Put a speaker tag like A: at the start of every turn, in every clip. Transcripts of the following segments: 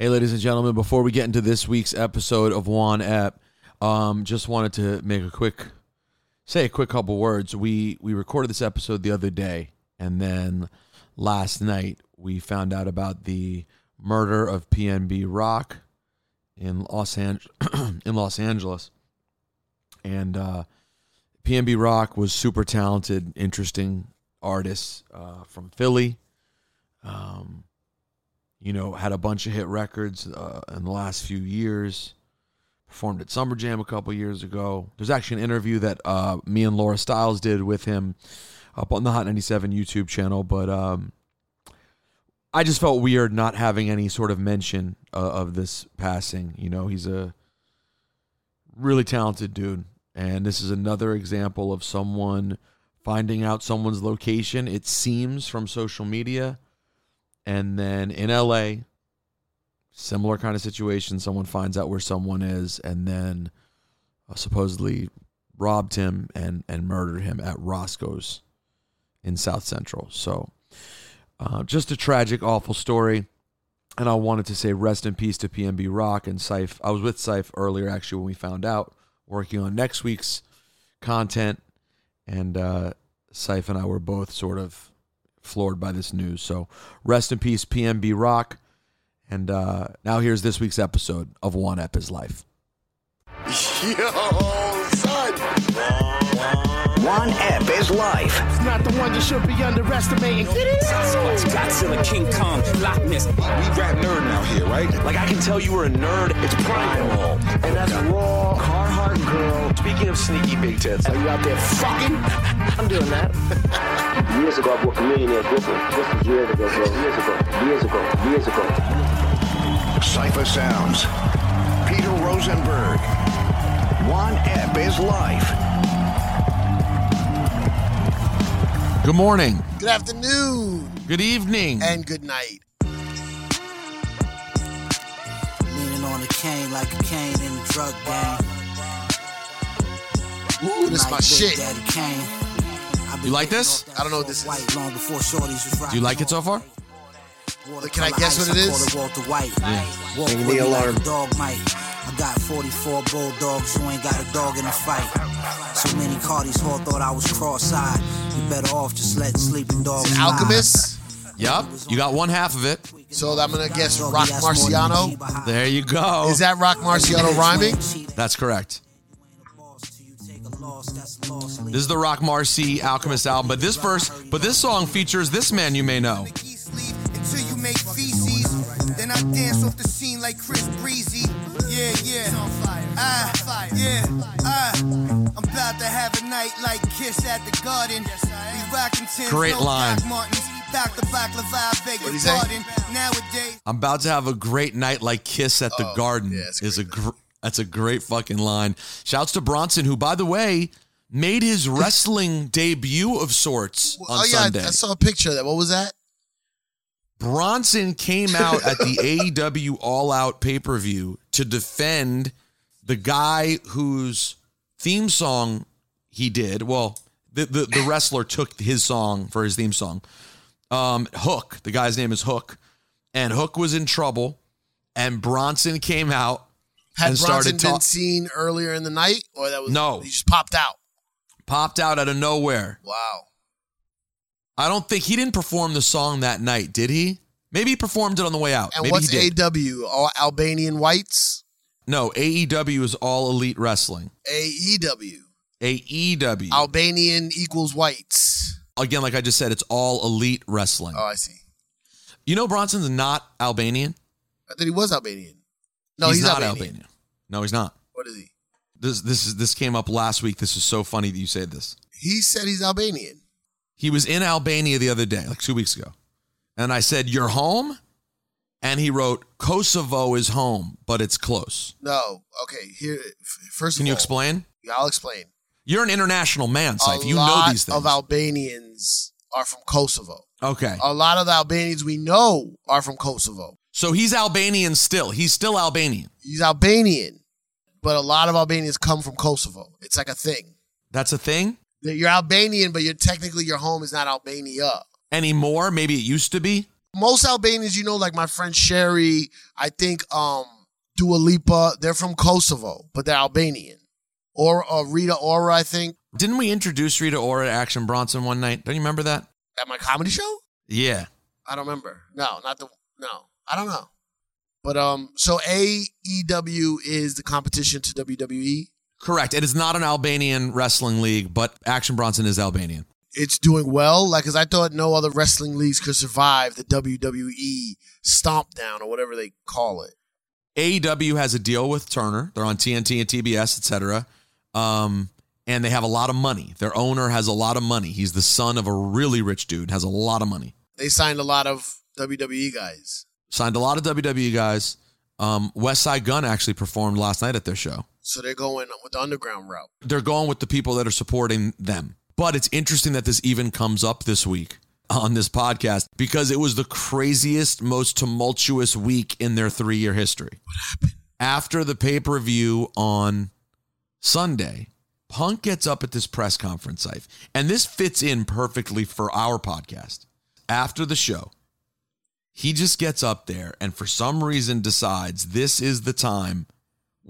A: Hey, ladies and gentlemen, before we get into this week's episode of Juan Ep, um, just wanted to make a quick, say a quick couple words. We we recorded this episode the other day, and then last night we found out about the murder of PNB Rock in Los Angeles. in Los Angeles, and uh, PNB Rock was super talented, interesting artist uh, from Philly. Um, you know, had a bunch of hit records uh, in the last few years. Performed at Summer Jam a couple years ago. There's actually an interview that uh, me and Laura Stylez did with him up on the Hot 97 YouTube channel. But um, I just felt weird not having any sort of mention uh, of this passing. You know, he's a really talented dude. And this is another example of someone finding out someone's location, it seems, from social media. And then in LA, similar kind of situation. Someone finds out where someone is and then uh, supposedly robbed him and, and murdered him at Roscoe's in South Central. So uh, just a tragic, awful story. And I wanted to say rest in peace to PNB Rock and Syph. I was with Syph earlier, actually, when we found out, working on next week's content. And uh, and I were both sort of floored by this news. So rest in peace, PNB Rock. And uh, now here's this week's episode of Juan Ep is Life.
B: Yo.
C: Juan Ep is life.
D: It's not the one you should be underestimating.
E: Sasquatch, Godzilla, King Kong, Loch Ness.
B: We rap nerd now here, right?
E: Like I can tell you were a nerd. It's primal.
D: And that's raw, Carhartt girl.
E: Speaking of sneaky big tits,
D: Are you out there fucking? I'm doing that.
F: Years ago, I booked a millionaire Brooklyn. This was years ago, bro. Years ago. Years ago. Years ago.
C: Cipha Sounds. Peter Rosenberg. Juan Ep is life.
A: Good morning.
B: Good afternoon
A: Good evening.
B: and good night.
G: Leaning on a cane like a cane in the drug game.
B: Ooh, this
G: Like
B: my
G: Big
B: shit.
G: Daddy Kane.
A: You like this?
B: I don't know what this is.
G: White long before shorties was
A: Do you like it so far?
B: Can I guess what it is?
G: Walter White. Walk
F: Ring the alarm.
G: Like a dog might. I got 44 bulldogs, you ain't got a dog in the fight. So many Cardis all thought I was cross-eyed. You better off just letting sleeping dogs lie.
B: Alchemist.
A: Yup. You got one half of it.
B: So I'm gonna guess Rock
G: that's more than
B: Marciano.
A: There you go.
B: Is that Rock Marciano rhyming?
A: That's correct. This is the Rock Marcy Alchemist album, but this verse, but this song features this man you may know.
H: until you make feces. Then I dance off the scene like Chris Breezy. Yeah, yeah. Ah, yeah, ah. I'm about to have a night like Kiss at the Garden. We rockin' tin
A: Great
H: snow
A: line.
H: Doc Martens. Dr. Baklava, I beg
B: What'd he
H: your
B: say?
H: pardon. Nowadays,
A: I'm about to have a great night like Kiss at the
B: Oh,
A: Garden.
B: yeah, it's
A: is a gr- that's a great fucking line. Shouts to Bronson, who by the way made his wrestling debut of sorts on
B: oh yeah,
A: Sunday.
B: I, I saw a picture of that. What was that?
A: Bronson came out at the AEW All Out pay per view to defend the guy whose theme song he did. Well, the, the, the wrestler took his song for his theme song. Um, Hook, the guy's name is Hook, and Hook was in trouble, and Bronson came out
B: Had
A: and
B: Bronson
A: started
B: been seen earlier in the night, or that was
A: No.
B: He just popped out.
A: popped out out of nowhere.
B: Wow.
A: I don't think he didn't perform the song that night, did he? Maybe he performed it on the way out.
B: And
A: Maybe
B: what's. AW? All Albanian whites.
A: no, AEW is all elite wrestling.
B: AEW.
A: AEW.
B: Albanian equals whites.
A: Again, like I just said, it's all elite wrestling.
B: Oh, I see.
A: You know, Bronson's not Albanian.
B: I thought he was Albanian. No, he's,
A: not
B: Albanian.
A: No, he's not.
B: What is he?
A: This this is this came up last week. This is so funny that you said this.
B: He said he's Albanian.
A: He was in Albania the other day, like two weeks ago, and I said, "You're home," and he wrote, "Kosovo is home, but it's close."
B: No. Okay. Here. First
A: Can you
B: all,
A: explain?
B: Yeah, I'll explain.
A: You're an international man,
B: a
A: You know these things.
B: of Albanians are from Kosovo.
A: okay,
B: A lot of the Albanians we know are from Kosovo.
A: so he's Albanian still. He's still Albanian.
B: He's Albanian, but a lot of Albanians come from Kosovo. It's like a thing.
A: That's a thing
B: You're Albanian, but you're technically your home is not Albania.
A: anymore. Maybe it used to be.
B: Most Albanians, you know, like my friend Sherry, I think um Dua Lipa, they're from Kosovo, but they're Albanian. Or uh, Rita Ora, I think,
A: Didn't we introduce Rita Ora to Action Bronson one night? Don't you remember that?
B: at my comedy show.
A: Yeah.
B: I don't remember. No, not the no. I don't know. But um, so AEW is the competition to. WWE.
A: Correct. It is not an Albanian wrestling league, but Action Bronson is Albanian.
B: It's doing well, like because I thought no other wrestling leagues could survive the WWE stomp down or whatever they call it.
A: AEW has a deal with Turner. They're on TNT and TBS, etc. Um, and they have a lot of money. Their owner has a lot of money. He's the son of a really rich dude, has a lot of money.
B: They signed a lot of WWE guys,
A: Signed a lot of WWE guys. Um, Westside Gunn actually performed last night at their show.
B: So they're going with the underground route.
A: They're going with the people that are supporting them. But it's interesting that this even comes up this week on this podcast because it was the craziest, most tumultuous week in their three year history. What happened? After the pay per view on Sunday, Punk gets up at this press conference site, and this fits in perfectly for our podcast. After the show, he just gets up there and for some reason decides this is the time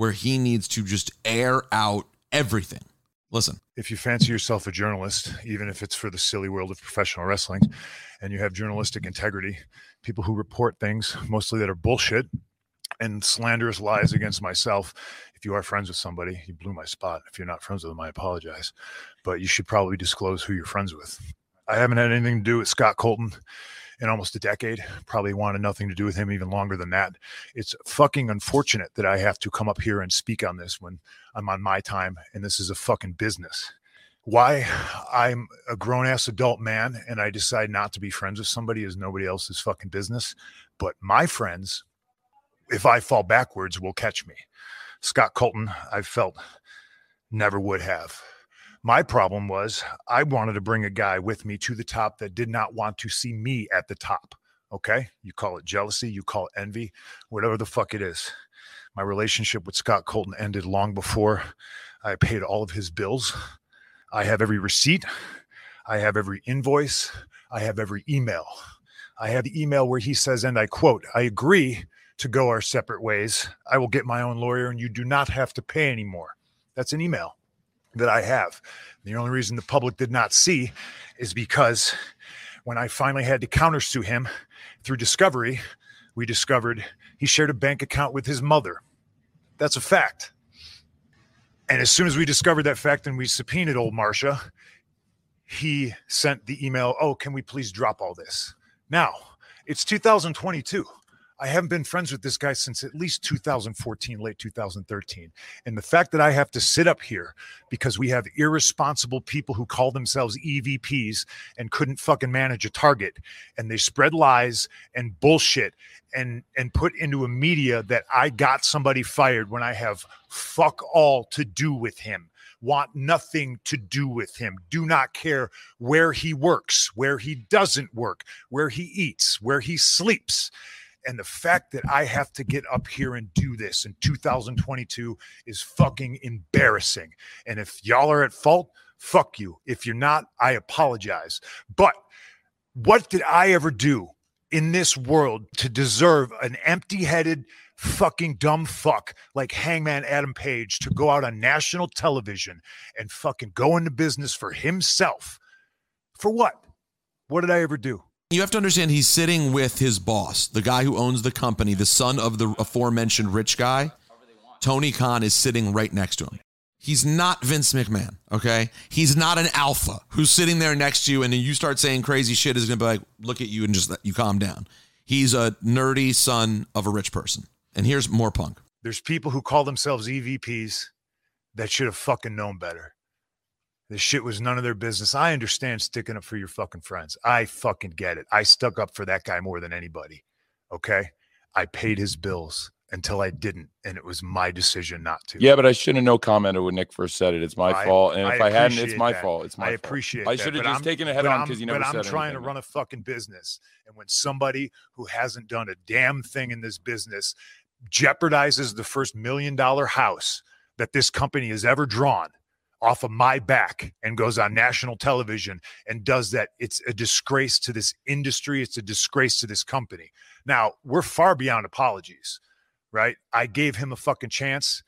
A: where he needs to just air out everything. Listen,
I: if you fancy yourself a journalist, even if it's for the silly world of professional wrestling, and you have journalistic integrity, people who report things mostly that are bullshit and slanderous lies against myself. If you are friends with somebody, you blew my spot. If you're not friends with them, I apologize. But you should probably disclose who you're friends with. I haven't had anything to do with Scott Colton in almost a decade. Probably wanted nothing to do with him even longer than that. It's fucking unfortunate that I have to come up here and speak on this when I'm on my time and this is a fucking business. Why I'm a grown ass adult man and I decide not to be friends with somebody is nobody else's fucking business. But my friends, if I fall backwards, will catch me. Scott Colton, I felt never would have. My problem was I wanted to bring a guy with me to the top that did not want to see me at the top. Okay. You call it jealousy, you call it envy, whatever the fuck it is. My relationship with Scott Colton ended long before I paid all of his bills. I have every receipt, I have every invoice, I have every email. I have the email where he says, and I quote, I agree to go our separate ways. I will get my own lawyer and you do not have to pay anymore. That's an email that I have. The only reason the public did not see is because when I finally had to countersue him through discovery, we discovered he shared a bank account with his mother. That's a fact. And as soon as we discovered that fact and we subpoenaed old Marcia, he sent the email, Oh, can we please drop all this? Now, it's 2022. I haven't been friends with this guy since at least 2014, late 2013. And the fact that I have to sit up here because we have irresponsible people who call themselves EVPs and couldn't fucking manage a target and they spread lies and bullshit and and put into a media that I got somebody fired when I have fuck all to do with him want nothing to do with him, do not care where he works, where he doesn't work, where he eats, where he sleeps. And the fact that I have to get up here and do this in 2022 is fucking embarrassing. And if y'all are at fault, fuck you. If you're not, I apologize. But what did I ever do in this world to deserve an empty headed, fucking dumb fuck like Hangman Adam Page to go out on national television and fucking go into business for himself? For what? What did I ever do?
A: You have to understand he's sitting with his boss, the guy who owns the company, the son of the aforementioned rich guy. Tony Khan is sitting right next to him. He's not Vince McMahon, okay? He's not an alpha who's sitting there next to you and then you start saying crazy shit is going to be like, look at you and just let you calm down. He's a nerdy son of a rich person. And here's more punk.
I: There's people who call themselves EVPs that should have fucking known better. This shit was none of their business. I understand sticking up for your fucking friends. I fucking get it. I stuck up for that guy more than anybody. Okay. I paid his bills until I didn't, and it was my decision not to.
J: Yeah, but I shouldn't have no commented when Nick first said it. It's my
I: I-
J: fault, and if I, hadn't, it's my
I: that.
J: fault. It's my
I: I
J: fault.
I: appreciate.
J: I should have just
I: I'm-
J: taken it head on because you never
I: but I'm trying
J: anything.
I: to run a fucking business, and when somebody who hasn't done a damn thing in this business jeopardizes the first million dollar house that this company has ever drawn, off of my back and goes on national television and does that, it's a disgrace to this industry. It's a disgrace to this company. Now, we're far beyond apologies, right? I gave him a fucking chance.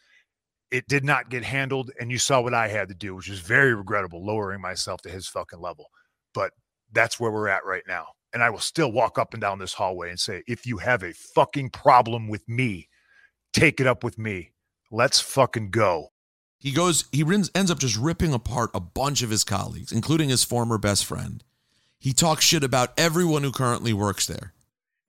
I: It did not get handled. And you saw what I had to do, which is very regrettable, lowering myself to his fucking level. But that's where we're at right now. And I will still walk up and down this hallway and say, if you have a fucking problem with me, take it up with me. Let's fucking go.
A: He goes, he ends ends up just ripping apart a bunch of his colleagues, including his former best friend. He talks shit about everyone who currently works there.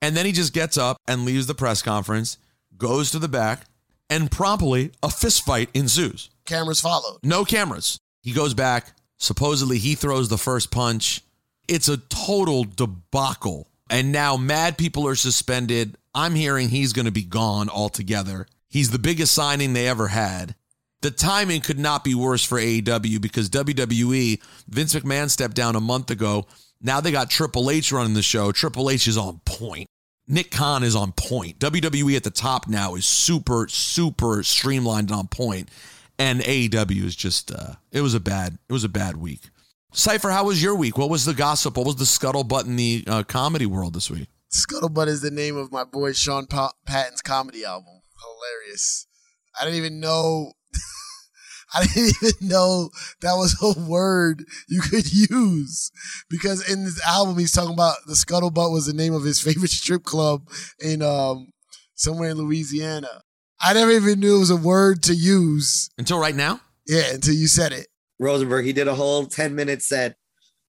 A: And then he just gets up and leaves the press conference, goes to the back, and promptly a fist fight ensues.
B: Cameras followed.
A: No cameras. He goes back. Supposedly he throws the first punch. It's a total debacle. And now mad people are suspended. I'm hearing he's going to be gone altogether. He's the biggest signing they ever had. The timing could not be worse for AEW because WWE, Vince McMahon stepped down a month ago. Now they got Triple H running the show. Triple H is on point. Nick Khan is on point. WWE at the top now is super, super streamlined and on point. And AEW is just uh it was a bad, it was a bad week. Cipha, how was your week? What was the gossip? What was the scuttlebutt in the uh, comedy world this week?
B: Scuttlebutt is the name of my boy Sean pa- Patton's comedy album. Hilarious. I didn't even know. I didn't even know that was a word you could use because in this album he's talking about the scuttlebutt was the name of his favorite strip club in um somewhere in Louisiana. I never even knew it was a word to use
A: until right now.
B: Yeah, until you said it.
K: Rosenberg, he did a whole 10 minute set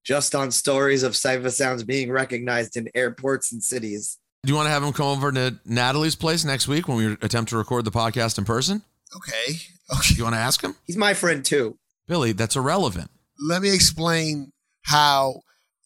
K: just on stories of Cipha Sounds being recognized in airports and cities.
A: Do you want to have him come over to Natalie's place next week when we attempt to record the podcast in person?
B: Okay.
A: Okay. You want to ask him?
K: He's my friend too.
A: Billy, that's irrelevant.
B: Let me explain how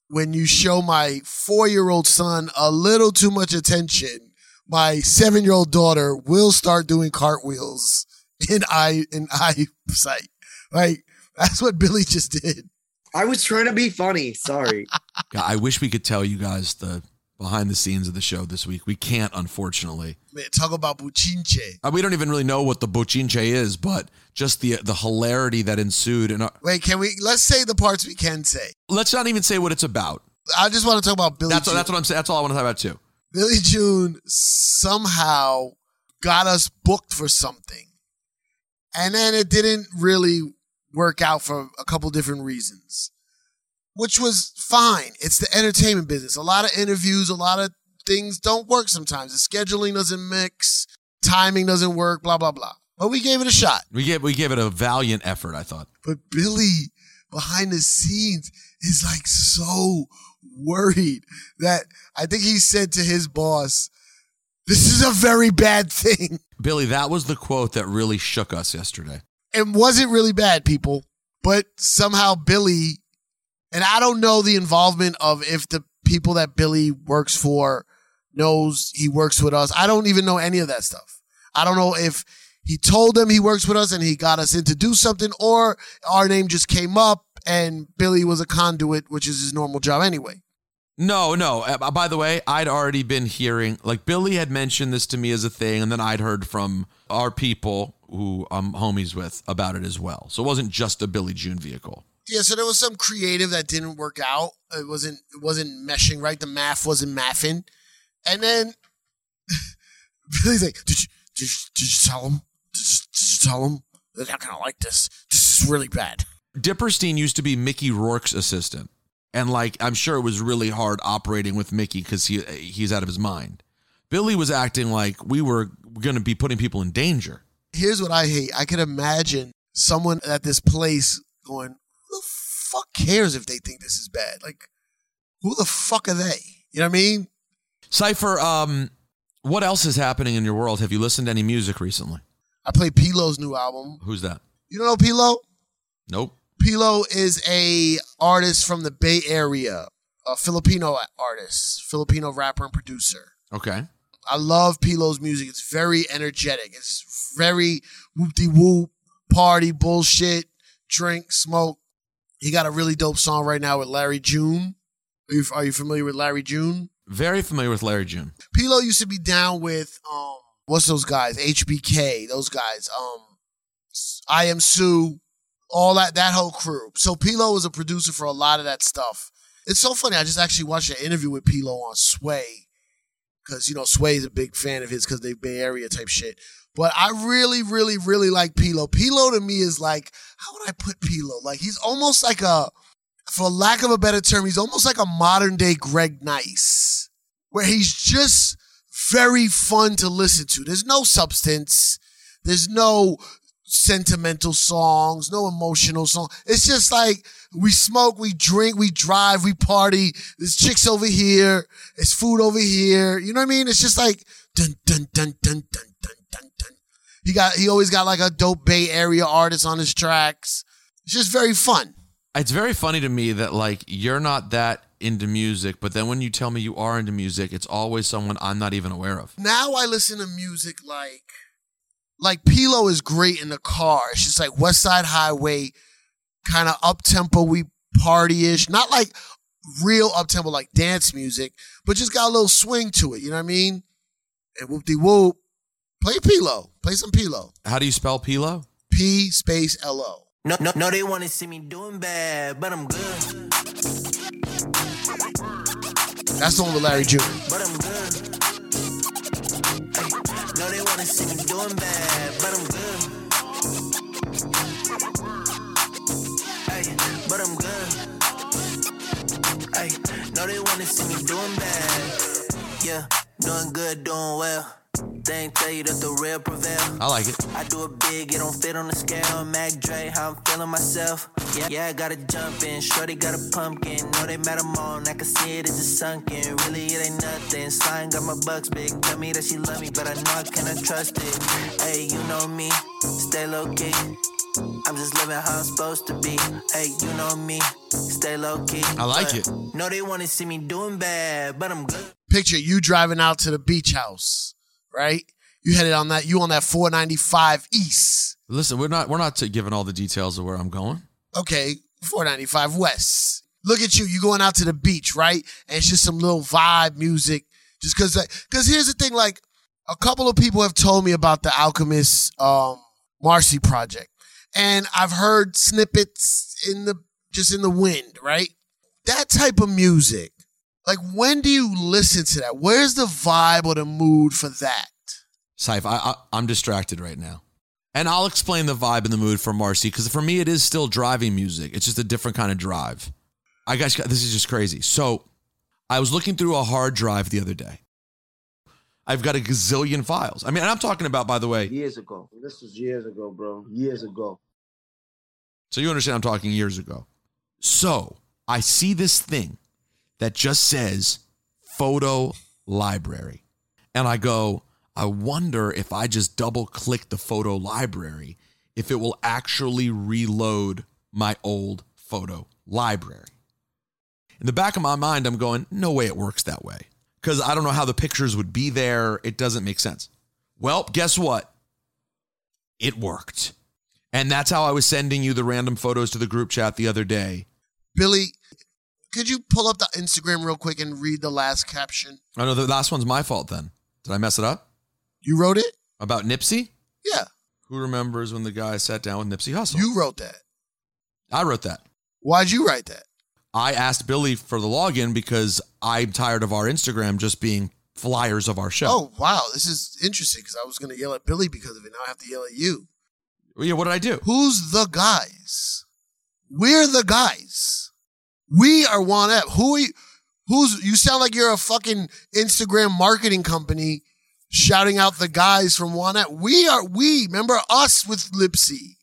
B: when you show my four year old son a little too much attention, my seven year old daughter will start doing cartwheels in eye in eyesight. Like That's what Billy just did.
K: I was trying to be funny. Sorry.
A: God, I wish we could tell you guys the behind the scenes of the show this week. We can't, unfortunately.
B: Talk about buchinche.
A: Uh, we don't even really know what the bochinche is, but just the the hilarity that ensued. And
B: Wait, can we? Let's say the parts we can say.
A: let's not even say what it's about.
B: I just want to talk about Billy.
A: That's
B: June.
A: that's what I'm saying. That's all I want to talk about too.
B: Billy June somehow got us booked for something, and then it didn't really work out for a couple different reasons, which was fine. It's the entertainment business. A lot of interviews, a lot of things don't work sometimes. The scheduling doesn't mix, timing doesn't work, blah blah blah. But we gave it a shot.
A: We gave we gave it a valiant effort. I thought.
B: But Billy behind the scenes is like so worried that I think he said to his boss, This is a very bad thing.
A: Billy, that was the quote that really shook us yesterday.
B: It wasn't really bad, people, but somehow Billy, and I don't know the involvement of if the people that Billy works for knows he works with us. I don't even know any of that stuff. I don't know if he told them he works with us and he got us in to do something, or our name just came up and Billy was a conduit, which is his normal job anyway.
A: No, no. Uh, by the way, I'd already been hearing like Billy had mentioned this to me as a thing, and then I'd heard from our people who I'm homies with about it as well. So it wasn't just a Billy June vehicle.
B: Yeah, so there was some creative that didn't work out. It wasn't it wasn't meshing right. The math wasn't mathing. And then Billy's like, did you, did you, did you tell him? Did you, did you tell him? They're not gonna like this. This is really bad.
A: Dipperstein used to be Mickey Rourke's assistant, and like I'm sure it was really hard operating with Mickey because he he's out of his mind. Billy was acting like we were going to be putting people in danger.
B: Here's what I hate. I can imagine someone at this place going, "Who the fuck cares if they think this is bad? Like, who the fuck are they? You know what I mean?"
A: Cipha, um, what else is happening in your world? Have you listened to any music recently?
B: I played P-Lo's new album.
A: Who's that?
B: You don't know P-Lo?
A: Nope.
B: P-Lo is a artist from the Bay Area, a Filipino artist, Filipino rapper and producer.
A: Okay.
B: I love P-Lo's music. It's very energetic. It's very whoop de whoop, party, bullshit, drink, smoke. He got a really dope song right now with Larry June. Are you, are you familiar with Larry June?
A: Very familiar with Larry June.
B: P-Lo used to be down with um what's those guys? HBK, those guys. Um Iamsu. all that that whole crew. So P-Lo was a producer for a lot of that stuff. It's so funny. I just actually watched an interview with P-Lo on Sway because you know Sway's a big fan of his because they Bay Area type shit. But I really, really, really like P-Lo. P-Lo to me is like, how would I put P-Lo? Like he's almost like a, for lack of a better term, he's almost like a modern day Greg Nice, where he's just very fun to listen to. There's no substance. There's no sentimental songs, no emotional song. It's just like we smoke, we drink, we drive, we party. There's chicks over here. It's food over here. You know what I mean? It's just like dun dun dun dun dun dun he got he always got like a dope Bay Area artist on his tracks. It's just very fun.
A: It's very funny to me that like you're not that into music, but then when you tell me you are into music, it's always someone I'm not even aware of.
B: Now I listen to music like like P-Lo is great in the car. It's just like West Side Highway, kind of up tempo, we party ish. Not like real up tempo like dance music, but just got a little swing to it. You know what I mean? And whoop de whoop. Play P-Lo. Play some P-Lo.
A: How do you spell P-Lo?
B: P space L O.
G: No, no, no, they wanna see me doing bad, but I'm good.
B: That's the one with Larry June.
G: But I'm good. Ay, no, they wanna see me doing bad, but I'm good. Ay, but I'm good. Ay, no, they wanna see me doing bad. Yeah, doing good, doing well. They ain't tell you that the real prevail.
A: I like it.
G: I do it big, it don't fit on the scale. Mac Dre, how I'm feeling myself. Yeah, yeah, I gotta jump in. Shorty got a pumpkin. Know they mad I'm on. I can see it, it's just sunken. Really, it ain't nothing. Slime got my bucks big. Tell me that she love me, but I know I cannot trust it. Hey, you know me, stay low key. I'm just living how I'm supposed to be. Hey, you know me, stay low key.
A: I like
G: But
A: it.
G: No, they wanna see me doing bad, but I'm good.
B: Picture you driving out to the beach house, right? You headed on that, you on that 495 East.
A: Listen, we're not we're not giving all the details of where I'm going.
B: Okay, 495 West. Look at you, you going out to the beach, right? And it's just some little vibe music. Just cause cause here's the thing, like a couple of people have told me about the Alchemist um Marcy project. And I've heard snippets in the just in the wind, right? That type of music. Like when do you listen to that? Where's the vibe or the mood for that?
A: Saif, I, I I'm distracted right now, and I'll explain the vibe and the mood for Marcy because for me it is still driving music. It's just a different kind of drive. I guys, this is just crazy. So, I was looking through a hard drive the other day. I've got a gazillion files. I mean, and I'm talking about, by the way,
F: Years ago. This was years ago, bro. Years ago.
A: So you understand I'm talking years ago. So I see this thing that just says photo library. And I go, I wonder if I just double click the photo library, if it will actually reload my old photo library. In the back of my mind, I'm going, no way it works that way. Because I don't know how the pictures would be there. It doesn't make sense. Well, guess what? It worked. And that's how I was sending you the random photos to the group chat the other day.
B: Billy, could you pull up the Instagram real quick and read the last caption?
A: Oh no, the last one's my fault then. Did I mess it up?
B: You wrote it?
A: About Nipsey?
B: Yeah.
A: Who remembers when the guy sat down with Nipsey Hussle?
B: You wrote that.
A: I wrote that.
B: Why'd you write that?
A: I asked Billy for the login because I'm tired of our Instagram just being flyers of our show.
B: Oh, wow. This is interesting because I was going to yell at Billy because of it. Now I have to yell at you.
A: Well, yeah, what did I do?
B: Who's the guys? We're the guys. We are one app. Who are you? Who's you sound like you're a fucking Instagram marketing company shouting out the guys from one app. We are we. Remember us with Lipsy.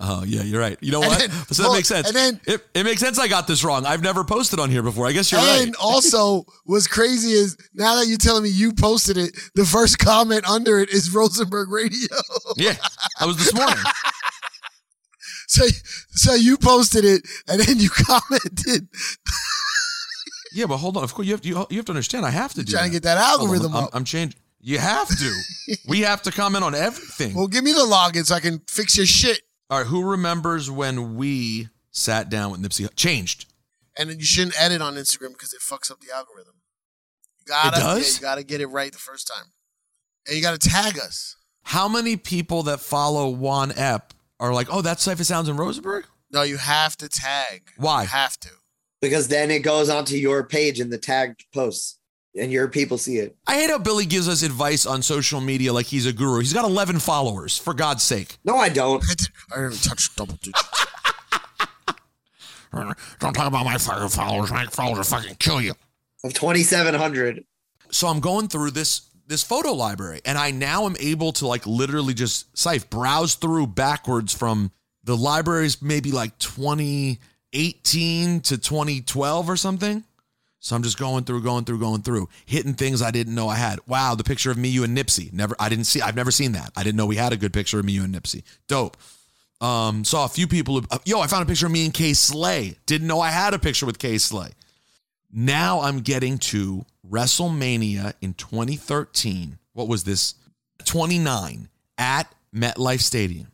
A: Oh yeah, you're right. You know
B: And
A: what?
B: then-
A: so that
B: well,
A: makes sense.
B: and then-
A: it, it makes sense. I got this wrong. I've never posted on here before. I guess you're right.
B: and also, what's crazy is now that you're telling me you posted it, the first comment under it is Rosenberg Radio.
A: yeah, that was this morning.
B: so, so you posted it, and then you commented.
A: Yeah, but hold on. Of course, you have to, you, you have to understand. I have to do
B: Trying to get that
A: Hold on,
B: algorithm
A: I'm,
B: up.
A: I'm changing. You have to. we have to comment on everything.
B: Well, give me the login so I can fix your shit.
A: All right, who remembers when we sat down with Nipsey? Changed.
B: And you shouldn't edit on Instagram because it fucks up the algorithm. You gotta,
A: It does?
B: yeah, you gotta get it right the first time, and you gotta tag us.
A: How many people that follow Juan Ep are like, oh, that's Cipha Sounds in Rosenberg?
B: No, you have to tag.
A: Why?
B: You have to.
K: because then it goes onto your page in the tagged posts, and your people see it.
A: I hate how Billy gives us advice on social media like he's a guru. He's got 11 followers, for God's sake.
K: No, I don't.
B: I, did, I didn't touch double digits.
A: Don't talk about my fucking followers. My followers will fucking kill you.
K: Of twenty seven hundred.
A: So I'm going through this this photo library, and I now am able to like literally just Sife browse through backwards from the libraries maybe like 2018 to 2012 or something. So I'm just going through, going through, going through, hitting things I didn't know I had. Wow, the picture of me, you, and Nipsey. Never, I didn't see. I've never seen that. I didn't know we had a good picture of me, you, and Nipsey. Dope. Um, saw a few people. Who, uh, yo, I found a picture of me and Kay Slay. Didn't know I had a picture with Kay Slay. Now I'm getting to WrestleMania in 2013. What was this? 29 at MetLife Stadium.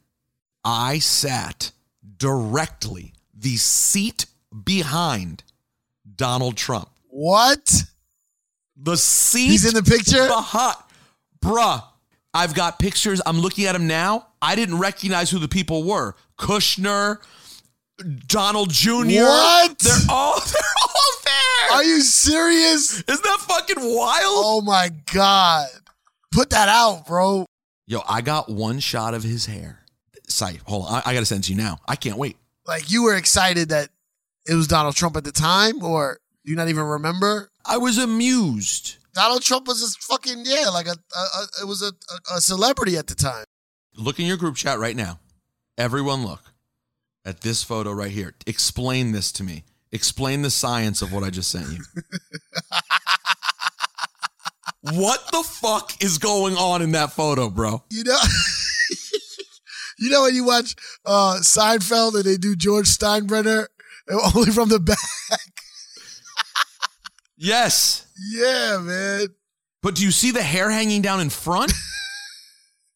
A: I sat directly the seat behind Donald Trump.
B: What?
A: The seat
B: He's in the picture?
A: behind. Bruh, I've got pictures. I'm looking at him now. I didn't recognize who the people were. Kushner, Donald Jr.
B: What?
A: They're all they're all there.
B: Are you serious?
A: Isn't that fucking wild?
B: Oh my god! Put that out, bro.
A: Yo, I got one shot of his hair. Sight. Hold on. I, I got to send to you now. I can't wait.
B: Like you were excited that it was Donald Trump at the time, or do you not even remember?
A: I was amused.
B: Donald Trump was just fucking yeah, like a, a, a it was a, a, a celebrity at the time.
A: Look in your group chat right now. Everyone look at this photo right here. Explain this to me. Explain the science of what I just sent you. what the fuck is going on in that photo, bro?
B: You know, you know when you watch uh Seinfeld and they do George Steinbrenner only from the back.
A: Yes.
B: Yeah, man.
A: But do you see the hair hanging down in front?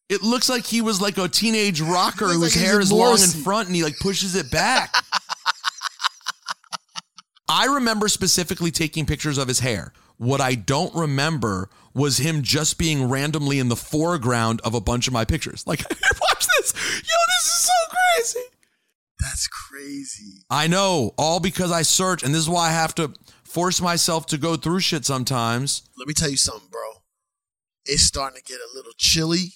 A: it looks like he was like a teenage rocker whose
B: like
A: hair is long in front and he like pushes it back. I remember specifically taking pictures of his hair. What I don't remember was him just being randomly in the foreground of a bunch of my pictures. Like, watch this. Yo, this is so crazy.
B: That's crazy.
A: I know, all because I search, and this is why I have to force myself to go through shit sometimes.
B: Let me tell you something, bro. It's starting to get a little chilly.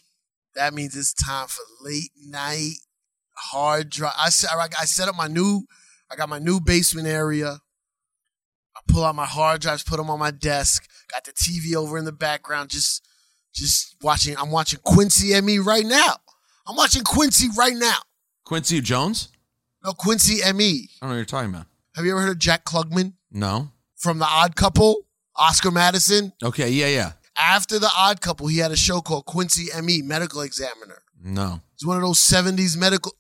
B: That means it's time for late night hard drive. I set, I set up my new, I got my new basement area. I pull out my hard drives, put them on my desk. Got the TV over in the background, just, just watching. I'm watching Quincy and Me right now. I'm watching Quincy right now.
A: Quincy Jones?
B: No, Quincy Me.
A: I don't know what you're talking about.
B: Have you ever heard of Jack Klugman
A: No?
B: from The Odd Couple? Oscar Madison.
A: Okay, yeah, yeah.
B: After The Odd Couple, he had a show called Quincy Me, Medical Examiner.
A: No.
B: He's one of those 70s medical.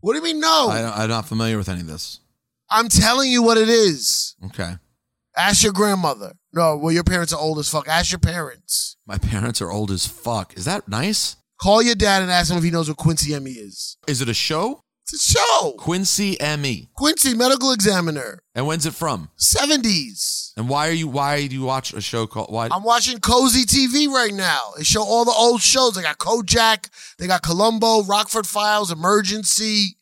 B: What do you mean, no?
A: I I'm not familiar with any of this.
B: I'm telling you what it is.
A: Okay.
B: Ask your grandmother. No, well, your parents are old as fuck. Ask your parents.
A: My parents are old as fuck. Is that nice?
B: Call your dad and ask him if he knows what Quincy Me is.
A: Is it a show?
B: It's a show.
A: Quincy ME.
B: Quincy Medical Examiner.
A: And when's it from?
B: 70s.
A: And why are you why do you watch a show called why
B: I'm watching Cozi TV right now. They show all the old shows. They got Kojak, they got Columbo, Rockford Files, Emergency.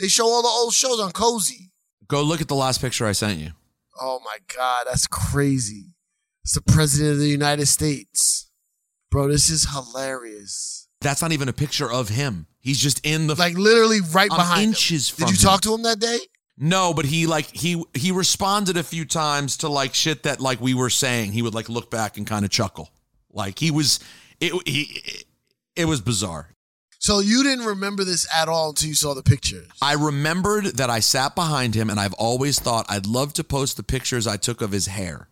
B: They show all the old shows on Cozi.
A: Go look at the last picture I sent you.
B: Oh my God, that's crazy. It's the President of the United States. Bro, this is hilarious.
A: That's not even a picture of him. He's just in the
B: Like literally right
A: I'm
B: behind him.
A: inches from
B: Did you
A: him.
B: talk to him that day?
A: No, but he like he he responded a few times to like shit that like we were saying. He would like look back and kind of chuckle. Like he was it he it was bizarre.
B: So you didn't remember this at all until you saw the pictures.
A: I remembered that I sat behind him and I've always thought I'd love to post the pictures I took of his hair.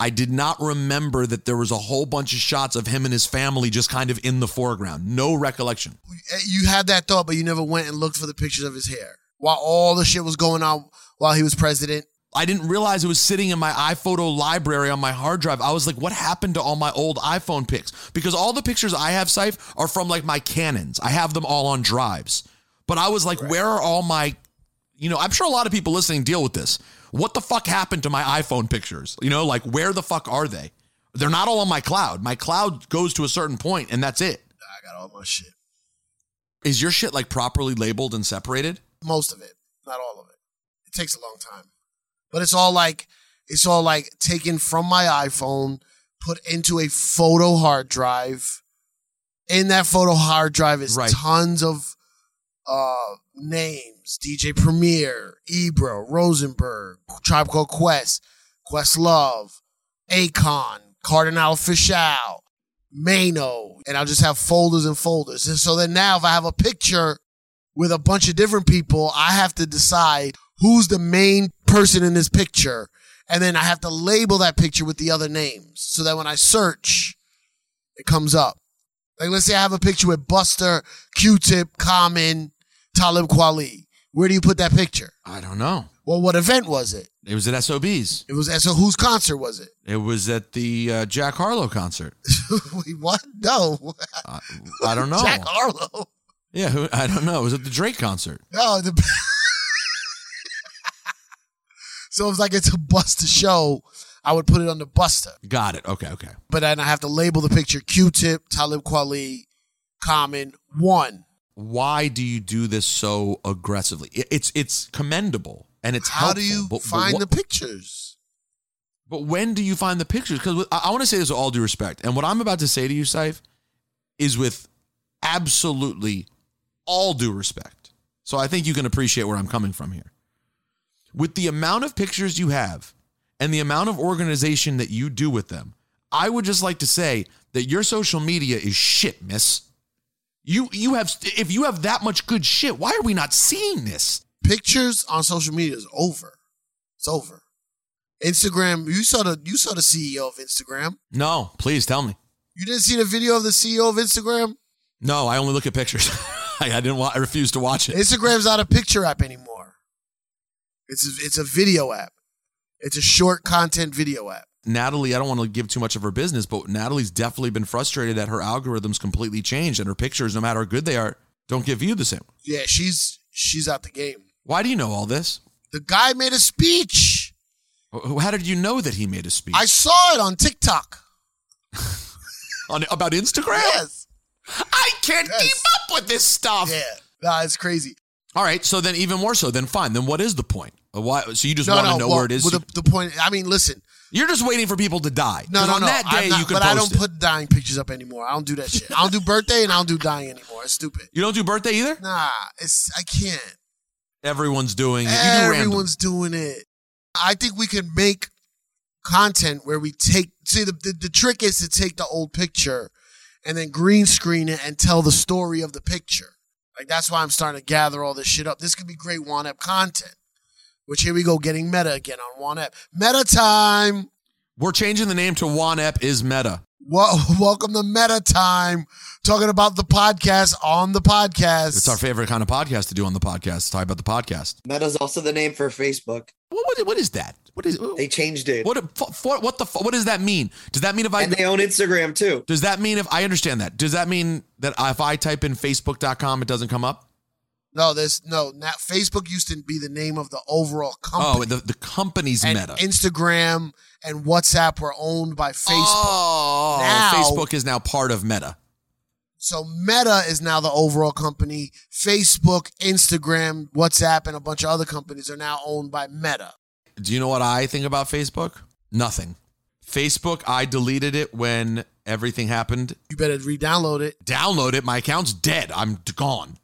A: I did not remember that there was a whole bunch of shots of him and his family just kind of in the foreground. No recollection.
B: Eh, you had that thought, but you never went and looked for the pictures of his hair while all the shit was going on while he was president.
A: I didn't realize it was sitting in my iPhoto library on my hard drive. I was like, what happened to all my old iPhone pics? Because all the pictures I have, Sife, are from like my Canons. I have them all on drives. But I was like, where are all my, you know, I'm sure a lot of people listening deal with this. What the fuck happened to my iPhone pictures? You know, like where the fuck are they? They're not all on my cloud. My cloud goes to a certain point and that's it.
B: I got all my shit.
A: Is your shit like properly labeled and separated?
B: Most of it. Not all of it. It takes a long time. But it's all like it's all like taken from my iPhone, put into a photo hard drive. In that photo hard drive is
A: Right.
B: tons of uh names. DJ Premier, Ebro, Rosenberg, Tribe Called Quest, Questlove, Akon, Cardinal Offishall, Mano, and I'll just have folders and folders. And so then now if I have a picture with a bunch of different people, I have to decide who's the main person in this picture. And then I have to label that picture with the other names so that when I search, it comes up. Like, let's say I have a picture with Busta, Q-Tip, Common, Talib Kweli. Where do you put that picture?
A: I don't know.
B: Well, what event was it?
A: It was at SOBs.
B: It was so whose concert was it?
A: It was at the uh, Jack Harlow concert.
B: Wait, what? No.
A: I, I don't know.
B: Jack Harlow.
A: Yeah, who, I don't know. It was at the Drake concert.
B: No, the So it's like it's a Busta show. I would put it on the Busta.
A: Got it. Okay, okay.
B: But then I have to label the picture Q-Tip, Talib Kweli, Common, one.
A: Why do you do this so aggressively? It's it's commendable and it's
B: How do you
A: but- but
B: find the pictures?
A: But when do you find the pictures? Because I, I want to say this with all due respect, and what I'm about to say to you, Saif, is with absolutely all due respect. So I think you can appreciate where I'm coming from here. With the amount of pictures you have and the amount of organization that you do with them, I would just like to say that your social media is shit, miss. You you have if you have that much good shit, why are we not seeing this?
B: Pictures on social media is over. It's over. Instagram, you saw the you saw the CEO of Instagram.
A: No, please tell me.
B: You didn't see the video of the CEO of Instagram?
A: No, I only look at pictures. I, I didn't. wa- I refuse to watch it.
B: Instagram's not a picture app anymore. It's a, it's a video app. It's a short content video app.
A: Natalie, I don't want to give too much of her business, but Natalie's definitely been frustrated that her algorithms completely changed and her pictures, no matter how good they are, don't get viewed the same.
B: Yeah, she's she's out the game.
A: Why do you know all this?
B: The guy made a speech.
A: How did you know that he made a speech?
B: I saw it on TikTok.
A: On, about Instagram?
B: Yes.
A: I can't keep up with this stuff.
B: Yeah. Nah, it's crazy.
A: All right, so then even more so, then fine. Then what is the point? Why? So you just
B: no,
A: want
B: no,
A: to know
B: well,
A: where it is?
B: well, the, the point. I mean, listen.
A: You're just waiting for people to die.
B: No, no,
A: on
B: no.
A: that day
B: not-
A: you can
B: but I don't
A: it.
B: put dying pictures up anymore. I don't do that shit. I don't do birthday and I don't do dying anymore. It's stupid.
A: You don't do birthday either?
B: Nah, it's I can't.
A: Everyone's doing it. You do.
B: Everyone's doing it. I think we can make content where we take see the, the the trick is to take the old picture and then green screen it and tell the story of the picture. Like that's why I'm starting to gather all this shit up. This could be great one up content. Which here we go, getting meta again on one app. Meta time.
A: We're changing the name to Juan Ep is Meta.
B: Well, welcome to Meta Time, talking about the podcast on the podcast.
A: It's our favorite kind of podcast to do on the podcast. Talk about the podcast.
K: Meta's also the name for Facebook.
A: What, what, what is that? What is
K: They changed it.
A: what? f- What, what the? What does that mean? Does that mean if I?
K: And they own Instagram too.
A: Does that mean if I understand that? Does that mean that if I type in Facebook.com, it doesn't come up?
B: No, this no. Now, Facebook used to be the name of the overall oh, company.
A: Oh, the the company's
B: and
A: Meta.
B: Instagram and WhatsApp were owned by Facebook.
A: Oh,
B: Now-
A: Facebook is now part of Meta.
B: So Meta is now the overall company. Facebook, Instagram, WhatsApp, and a bunch of other companies are now owned by Meta.
A: Do you know what I think about Facebook? Nothing. Facebook, I deleted it when everything happened.
B: You better re-download it.
A: Download it. My account's dead. I'm gone.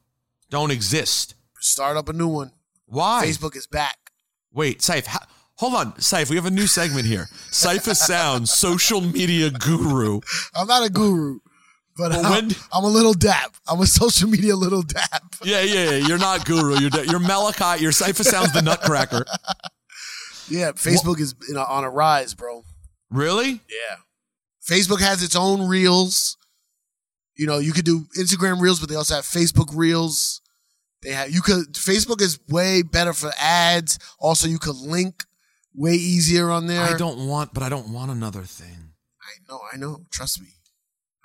A: Don't exist.
B: Start up a new one.
A: Why?
B: Facebook is back.
A: Wait, Saif, ha- hold on. Saif, we have a new segment here. Saif Sound, social media guru.
B: I'm not a guru, but
A: Well,
B: I'm,
A: when-
B: I'm a little dap. I'm a social media little dap.
A: Yeah, yeah, yeah. You're not guru. You're you're Malachi. You're Saif Sound's the Nutcracker.
B: Yeah, Facebook is you know, on a rise, bro.
A: Really?
B: Yeah. Facebook has its own reels. You know, you could do Instagram reels, but they also have Facebook reels. They have you could Facebook is way better for ads. Also, you could link way easier on there.
A: I don't want, but I don't want another thing.
B: I know, I know. Trust me.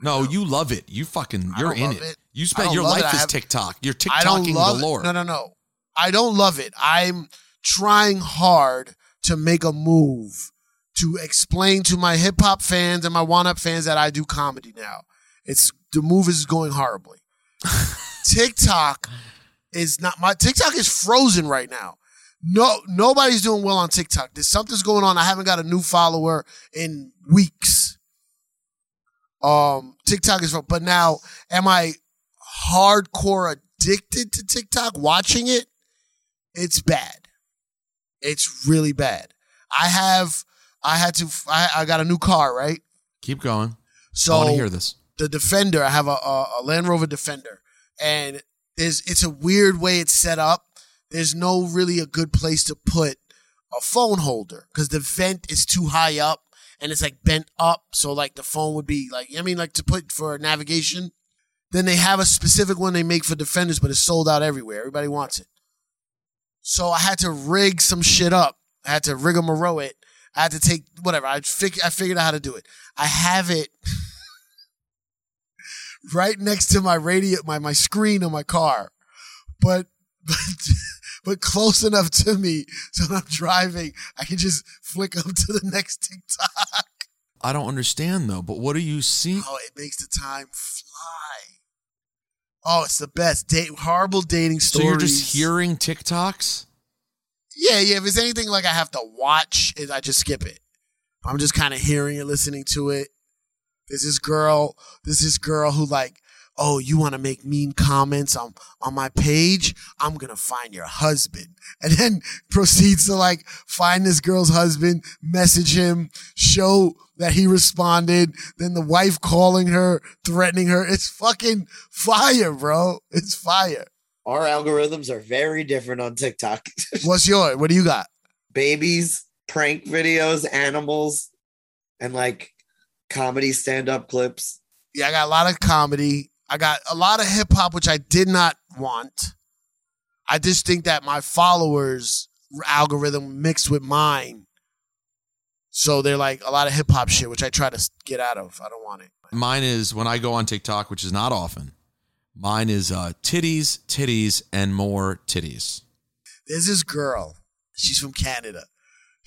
A: No, you love it. You fucking, you're in it.
B: it.
A: You spend your life is
B: have-
A: TikTok. You're TikToking galore.
B: it. No, no, no. I don't love it. I'm trying hard to make a move to explain to my hip hop fans and my one up fans that I do comedy now. It's the move is going horribly. TikTok is not my TikTok is frozen right now. No, nobody's doing well on TikTok. There's something's going on. I haven't got a new follower in weeks. Um, TikTok is, but now, am I hardcore addicted to TikTok? Watching it, it's bad. It's really bad. I have, I had to, I, I got a new car, right?
A: Keep going.
B: So
A: I want to hear this.
B: the Defender. I have a, a, a Land Rover Defender, and there's it's a weird way it's set up. There's no really a good place to put a phone holder because the vent is too high up and it's like bent up, so like the phone would be like I mean like to put for navigation. Then they have a specific one they make for Defenders, but it's sold out everywhere. Everybody wants it. So I had to rig some shit up. I had to rig rigmarole it. I had to take whatever. I fig- I figured out how to do it. I have it right next to my radio, my my screen on my car, but but but close enough to me so when I'm driving, I can just flick up to the next TikTok.
A: I don't understand though. But what are you seeing?
B: Oh, it makes the time fly. Oh, it's the best. Date horrible dating
A: So you're just hearing TikToks?
B: Yeah, yeah. If it's anything like I have to watch I just skip it. I'm just kind of hearing it, listening to it. There's this girl, there's this girl who like, oh, you want to make mean comments on on my page? I'm gonna find your husband, and then proceeds to like find this girl's husband, message him, show that he responded. Then the wife calling her, threatening her. It's fucking fire, bro. It's fire.
K: Our algorithms are very different on TikTok.
B: What's yours? What do you got?
K: Babies, prank videos, animals, and like comedy stand up clips.
B: Yeah, I got a lot of comedy. I got a lot of hip hop, which I did not want. I just think that my followers' algorithm mixed with mine. So they're like a lot of hip hop shit, which I try to get out of. I don't want it.
A: Mine is when I go on TikTok, which is not often. Mine is uh, titties, titties, and more titties.
B: There's this girl. She's from Canada.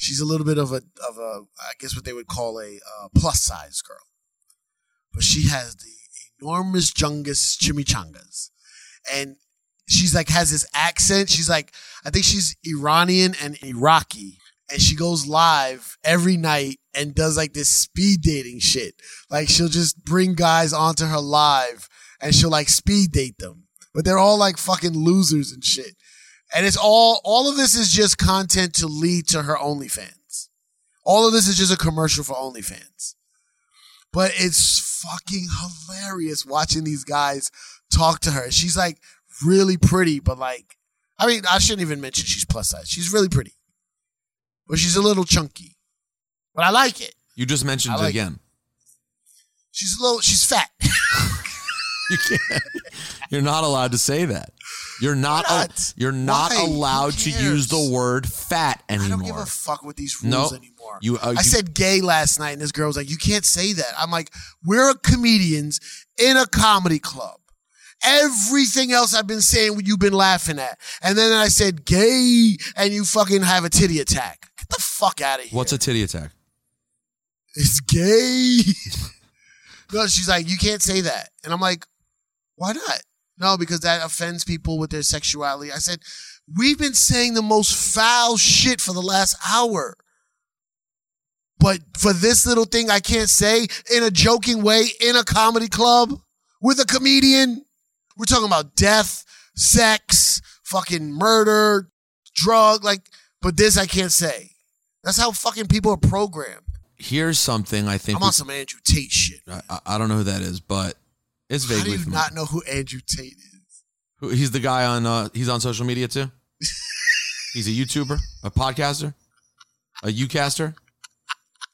B: She's a little bit of a of a I guess what they would call a uh, plus size girl, but she has the enormous jungus chimichangas, and she's like has this accent. She's like I think she's Iranian and Iraqi, and she goes live every night and does like this speed dating shit. Like she'll just bring guys onto her live and she'll like speed date them, but they're all like fucking losers and shit. And it's all all of this is just content to lead to her OnlyFans. All of this is just a commercial for OnlyFans. But it's fucking hilarious watching these guys talk to her. She's like really pretty, but like I mean, I shouldn't even mention she's plus size. She's really pretty. But she's a little chunky. But I like it.
A: You just mentioned
B: I
A: it
B: like
A: again.
B: She's a little she's fat.
A: You can't. You're not allowed to say that. You're not.
B: Why not?
A: You're not
B: Why?
A: Allowed to use the word fat anymore.
B: I don't give a fuck with these rules
A: No,
B: anymore.
A: you- uh,
B: I
A: you-
B: said gay last night, and this girl was like, "You can't say that." I'm like, "We're comedians in a comedy club. Everything else I've been saying, you've been laughing at, and then I said gay, and you fucking have a titty attack. Get the fuck out of here.
A: What's a titty attack?
B: It's gay." no, she's like, "You can't say that," and I'm like, "Why not?" No, because that offends people with their sexuality. I said, "We've been saying the most foul shit for the last hour." But for this little thing, I can't say in a joking way in a comedy club with a comedian. We're talking about death, sex, fucking murder, drug, like, but this I can't say. That's how fucking people are programmed.
A: Here's something I think.
B: I'm
A: we-
B: on some Andrew Tate shit.
A: I, I- I don't know who that is, but it's
B: How do you
A: familiar.
B: not know who Andrew Tate is?
A: Who- He's the guy on. Uh, he's on social media too. he's a YouTuber, a podcaster, a UCaster,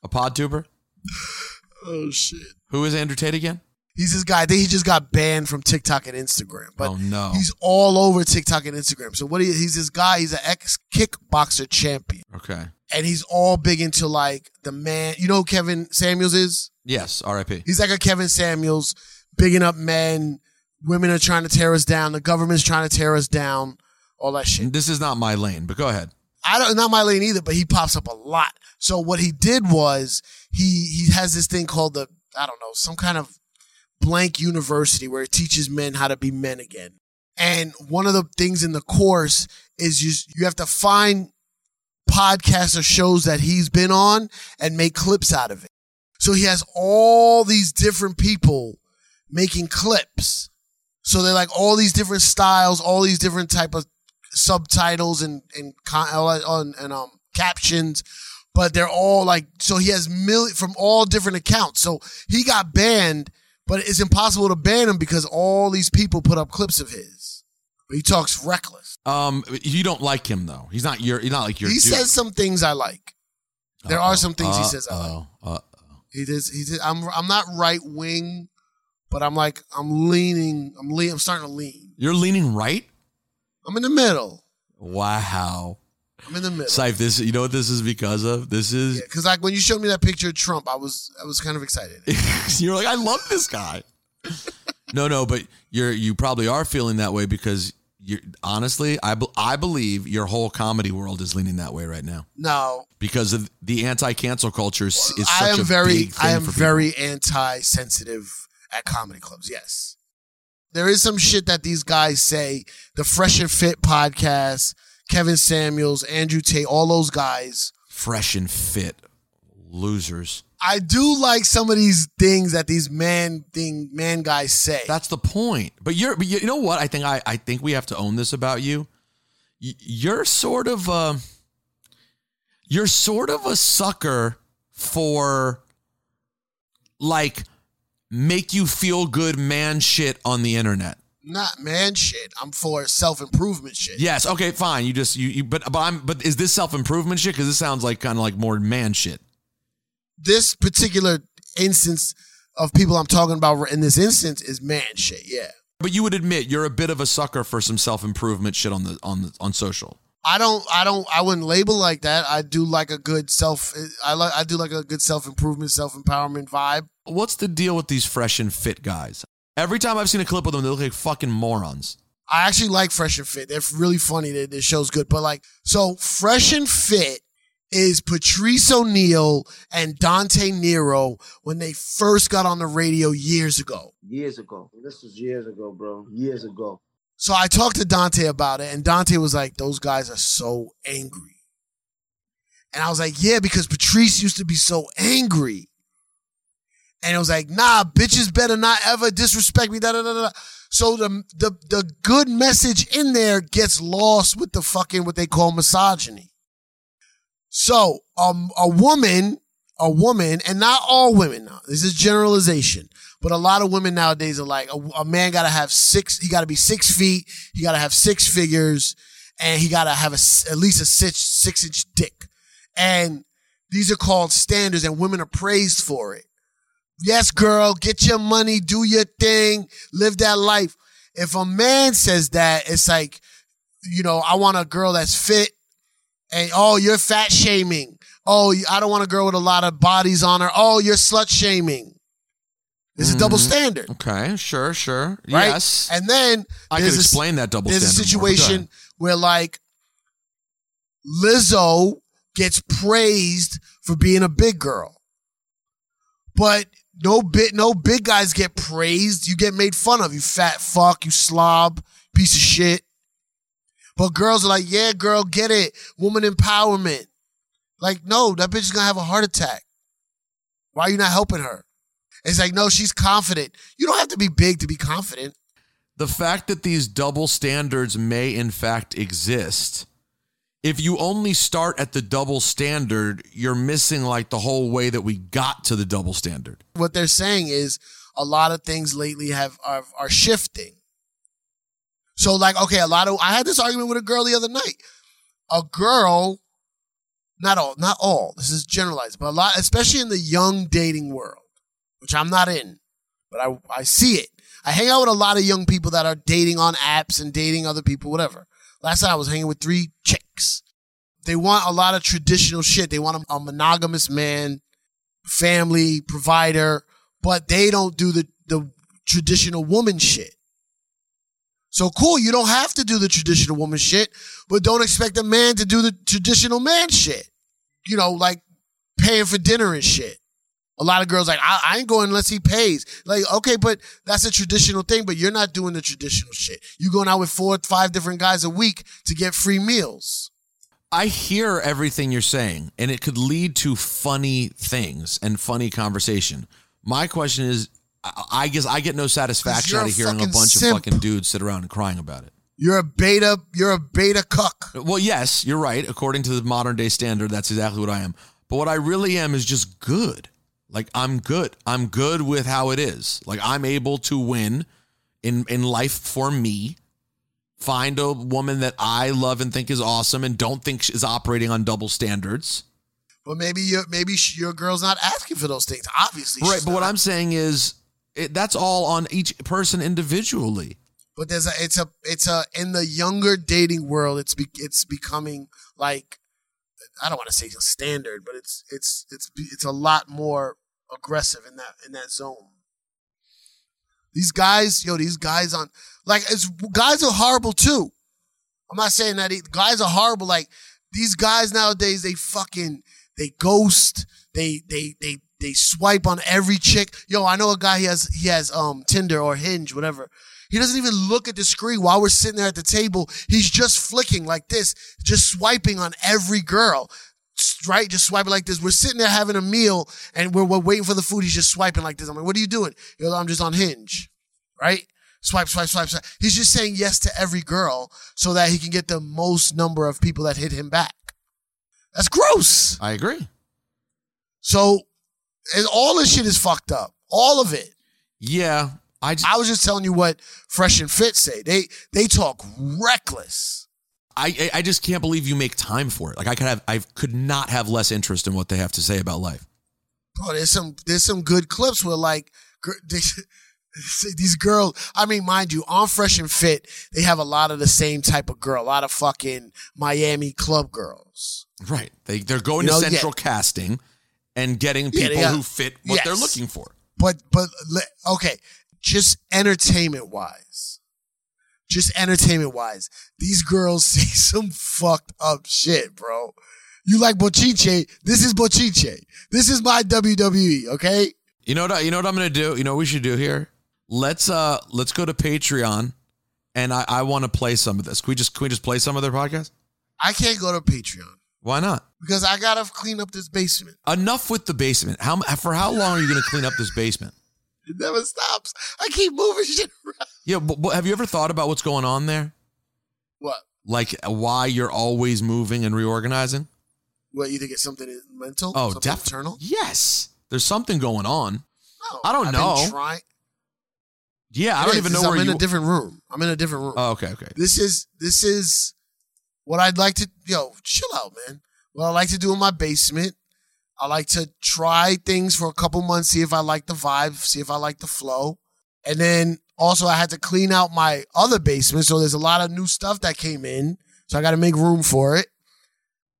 A: a PodTuber.
B: Oh shit.
A: Who is Andrew Tate again?
B: He's this guy. I think he just got banned from TikTok and Instagram. But
A: oh no.
B: he's all over TikTok and Instagram. So what he, he's this guy, he's an ex kickboxer champion.
A: okay.
B: And he's all big into like the man. You know who Kevin Samuels is?
A: Yes. R.I.P.
B: He's like a Kevin Samuels, bigging up men. Women are trying to tear us down. The government's trying to tear us down. All that shit.
A: This is not my lane, but go ahead.
B: I don't not my lane either, but he pops up a lot. So what he did was he he has this thing called the I don't know some kind of blank university where it teaches men how to be men again. And one of the things in the course is you you have to find podcasts or shows that he's been on and make clips out of it. So he has all these different people making clips. So they're like all these different styles, all these different type of subtitles and and and, and um captions, but they're all like so he has million from all different accounts. So he got banned, but it's impossible to ban him because all these people put up clips of his. But he talks reckless.
A: Um, you don't like him though. He's not your. He's not like your.
B: he
A: dude.
B: says some things I like. There are some things he
A: Uh,
B: says I like.
A: uh,
B: He does. He did. I'm. I'm not right wing, but I'm like. I'm leaning. I'm lean. I'm starting to lean.
A: You're leaning right.
B: I'm in the middle.
A: Wow.
B: I'm in the middle.
A: Cipha, this. You know what this is because of? This is.
B: Because like when you showed me that picture of Trump, I was. I was kind of excited.
A: you're like, I love this guy. no, no, but you're you probably are feeling that way because you're honestly, I I believe your whole comedy world is leaning that way right now
B: No,
A: because of the anti-cancel culture is, is such
B: I am
A: a
B: very. I am very anti-sensitive at comedy clubs. Yes, there is some shit that these guys say. The Fresh and Fit podcast, Kevin Samuels, Andrew Tate, all those guys.
A: fresh and fit losers.
B: I do like some of these things that these man thing man guys say.
A: That's the point. But you're, but you know what? I think I, I think we have to own this about you. You're sort of, uh, you're sort of a sucker for, like, make you feel good man shit on the internet.
B: Not man shit. I'm for self improvement shit.
A: Yes. Okay. Fine. You just you, you but but I'm but is this self improvement shit? Because this sounds like kind of like more man shit.
B: This particular instance of people I'm talking about in this instance is man shit. Yeah.
A: But you would admit you're a bit of a sucker for some self improvement shit on the on the on social.
B: I don't. I don't. I wouldn't label like that. I do like a good self. I like. I do like a good self improvement, self empowerment vibe.
A: What's the deal with these fresh and fit guys? Every time I've seen a clip of them, they look like fucking morons.
B: I actually like Fresh and Fit. They're really funny. Their, their show's good. But like, so Fresh and Fit is Patrice O'Neal and Dante Nero when they first got on the radio years ago.
F: Years ago. This was years ago, bro. Years ago.
B: So I talked to Dante about it, and Dante was like, "Those guys are so angry," and I was like, "Yeah, because Patrice used to be so angry." And it was like, "Nah, bitches better not ever disrespect me." Da da da da. So the the the good message in there gets lost with the fucking what they call misogyny. So um, a woman, a woman, and not all women. Now this is generalization, but a lot of women nowadays are like, a, a man got to have six. He got to be six feet. He got to have six figures, and he got to have a at least a six six inch dick. And these are called standards, and women are praised for it. Yes, girl, get your money, do your thing, live that life. If a man says that, it's like, you know, I want a girl that's fit, and oh, you're fat shaming. Oh, I don't want a girl with a lot of bodies on her. Oh, you're slut shaming. This is double
A: Mhm.
B: standard,
A: Okay, sure, sure.
B: right?
A: Yes.
B: And then
A: I could
B: there's a
A: explain that double
B: There's a
A: standard more, but go
B: situation
A: ahead.
B: where like Lizzo gets praised for being a big girl, but no bit no big guys get praised. You get made fun of. You fat fuck. You slob. Piece of shit. But girls are like, yeah, girl, get it. Woman empowerment. Like, no, that bitch is gonna have a heart attack. Why are you not helping her? It's like, no, she's confident. You don't have to be big to be confident.
A: the fact that these double standards may in fact exist if you only start at the double standard you're missing like the whole way that we got to the double standard
B: what they're saying is a lot of things lately have are, are shifting. So like, okay, a lot of I had this argument with a girl the other night. A girl, not all, not all. This is generalized, but a lot, especially in the young dating world, which I'm not in, but I I see it. I hang out with a lot of young people that are dating on apps and dating other people, whatever. Last night I was hanging with three chicks. They want a lot of traditional shit. They want a, a monogamous man, family provider, but they don't do the the traditional woman shit. So cool, you don't have to do the traditional woman shit, but don't expect a man to do the traditional man shit. You know, like paying for dinner and shit. A lot of girls like I, I ain't going unless he pays. Like okay, but that's a traditional thing. But you're not doing the traditional shit. You going out with four, five different guys a week to get free meals.
A: I hear everything you're saying, and it could lead to funny things and funny conversation. My question is, I guess I get no satisfaction out of hearing a bunch
B: simp.
A: of fucking dudes sit around and crying about it.
B: You're a beta. You're a beta cuck.
A: Well, yes, you're right. According to the modern day standard, that's exactly what I am. But what I really am is just good. Like I'm good. I'm good with how it is. Like I'm able to win in in life for me. Find a woman that I love and think is awesome and don't think is operating on double standards.
B: But maybe your maybe sh- your girl's not asking for those things. Obviously,
A: Right, but what. I'm saying is it, that's all on each person individually.
B: But there's a it's a it's a in the younger dating world, it's be, it's becoming like I don't want to say a standard, but it's it's it's it's a lot more aggressive in that in that zone. These guys, yo, these guys on like it's guys are horrible too. I'm not saying that guys are horrible. Like these guys nowadays, they fucking they ghost. They they they they swipe on every chick. Yo, I know a guy. He has he has um Tinder or Hinge, whatever. He doesn't even look at the screen while we're sitting there at the table. He's just flicking like this, just swiping on every girl. Right, just swiping like this. We're sitting there having a meal and we're, we're waiting for the food. He's just swiping like this. I'm like, what are you doing? Goes, I'm just on Hinge. Right? Swipe, swipe, swipe, swipe. He's just saying yes to every girl so that he can get the most number of people that hit him back. That's gross.
A: I agree.
B: So all this shit is fucked up. All of it.
A: Yeah, I just,
B: I was just telling you what Fresh and Fit say. They they talk reckless.
A: I I just can't believe you make time for it. Like I could have I could not have less interest in what they have to say about life.
B: Bro, there's some there's some good clips where like these girls. I mean, mind you, on Fresh and Fit, they have a lot of the same type of girl. A lot of fucking Miami club girls.
A: Right. They they're going
B: You know,
A: to
B: yeah.
A: central casting and getting
B: Yeah,
A: people
B: got-
A: who fit what they're looking for.
B: But but okay, just entertainment wise, just entertainment wise, these girls say some fucked up shit, bro. You like Bochinche? This is Bochinche. This is my WWE. Okay.
A: You know what I, you know what I'm to do? You know what we should do here? Let's uh let's go to Patreon and I I want to play some of this. Can we just can we just play some of their podcast?
B: I can't go to Patreon
A: Why not?
B: because I gotta clean up this basement.
A: Enough with the basement. How for how long are you to clean up this basement?
B: It never stops. I keep moving shit around.
A: Yeah, but, but have you ever thought about what's going on there?
B: What?
A: Like uh, why you're always moving and reorganizing?
B: What you think it's something mental?
A: Oh, definitely. Yes. There's something going on.
B: No,
A: I don't
B: I've
A: know. Yeah, I don't
B: is,
A: even know where
B: I'm
A: you
B: in a different room. I'm in a different room.
A: Oh, okay, okay.
B: This is this is what I'd like to yo, chill out, man. What I like to do in my basement. I like to try things for a couple months, see if I like the vibe, see if I like the flow. And then also I had to clean out my other basement. So there's a lot of new stuff that came in. So I gotta make room for it.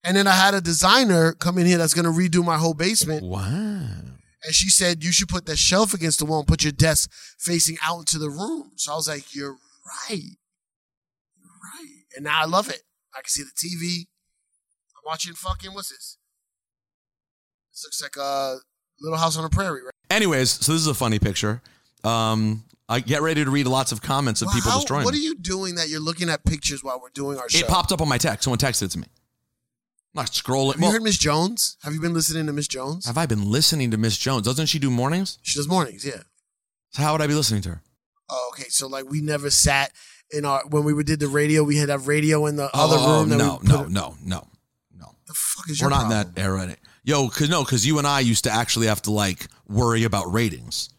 B: And then I had a designer come in here that's gonna redo my whole basement.
A: Wow.
B: And she said, You should put that shelf against the wall and put your desk facing out into the room. So I was like, You're right. You're right. And now I love it. I can see the TV. I'm watching fucking, what's this? Looks like a Little House on the Prairie, right?
A: Anyways, so this is a funny picture. Um, I get ready to read lots of comments of
B: Well,
A: people
B: how-
A: destroying.
B: What are you doing that you're looking at pictures while we're doing our show?
A: It popped up on my text. Someone texted it to me. I'm not scrolling.
B: Have you heard Miss Jones? Have you been listening to Miss Jones?
A: have I been listening to Miss Jones? Doesn't she do mornings?
B: She does mornings, yeah.
A: So how would I be listening to her?
B: Oh, okay. So like we never sat in our when we did the radio, we had a radio in the
A: Oh,
B: other room. that
A: no,
B: we
A: no, no, no.
B: The fuck is your?
A: We're
B: your
A: not in that era. Yo, cause no, cause you and I used to actually have to like worry about ratings.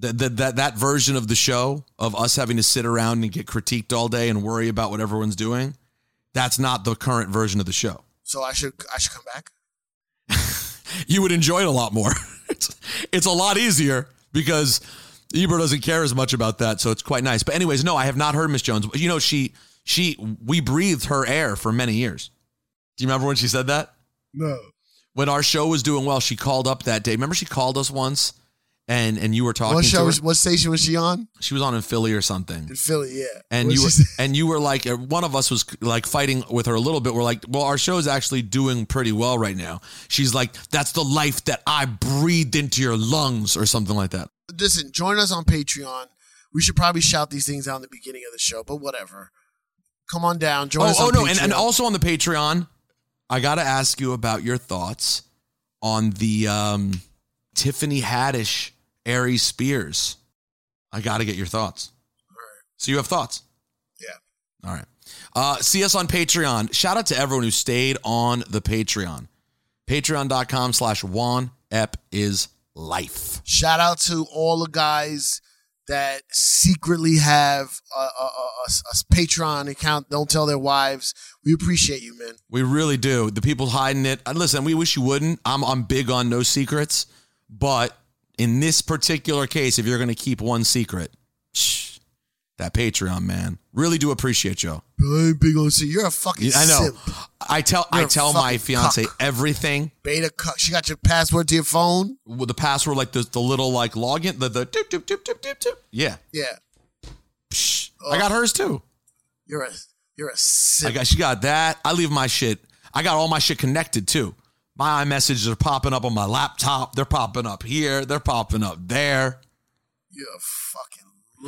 A: That that that that version of the show of us having to sit around and get critiqued all day and worry about what everyone's doing. That's not the current version of the show.
B: So I should I should come back.
A: You would enjoy it a lot more. it's it's a lot easier because Ebro doesn't care as much about that, so it's quite nice. But anyways, no, I have not heard Miss Jones. You know, she she we breathed her air for many years. Do you remember when she said that?
B: No.
A: When our show was doing well, she called up that day. Remember, she called us once and and you were talking
B: What
A: to
B: show?
A: her.
B: Was, what station was she on?
A: She was on in Philly or something.
B: In Philly, yeah.
A: And
B: What
A: you were, and you were like uh, one of us was like fighting with her a little bit. We're like, well, our show is actually doing pretty well right now. She's like, that's the life that I breathed into your lungs, or something like that.
B: listen, join us on Patreon. We should probably shout these things out in the beginning of the show, but whatever. Come on down. Join
A: Oh,
B: us
A: oh
B: on
A: no,
B: Patreon.
A: and, and also on the Patreon, I got to ask you about your thoughts on the um, Tiffany Haddish, Aries Spears. I got to get your thoughts. So you have thoughts?
B: Yeah.
A: All right. Uh, see us on Patreon. Shout out to everyone who stayed on the Patreon. Patreon.com slash Juan Ep is life.
B: Shout out to all the guys that secretly have a, a, a, a- Patreon account. Don't tell their wives. We appreciate you, man.
A: We really do. The people hiding it. And listen, we wish you wouldn't. I'm I'm big on no secrets, but in this particular case, if you're going to keep one secret, shh, that Patreon man, really do appreciate you.
B: I ain't big see. You're a fucking
A: I know.
B: simp.
A: I tell I
B: You're a
A: tell my fiance
B: cuck.
A: everything
B: Beta cuck. She got your password to your phone.
A: with the password, like the the little like login, the the doop, doop, doop, doop, doop, doop. Yeah,
B: Yeah.
A: Psh, I got hers too.
B: You're a you're a
A: I
B: simp.
A: got she got that. I leave my shit. I got all my shit connected too. My iMessages are popping up on my laptop. They're popping up here. They're popping up there.
B: You're a fucking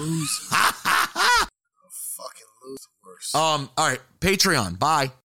B: loser. a fucking loser. Worse.
A: Um. All right. Patreon. Bye.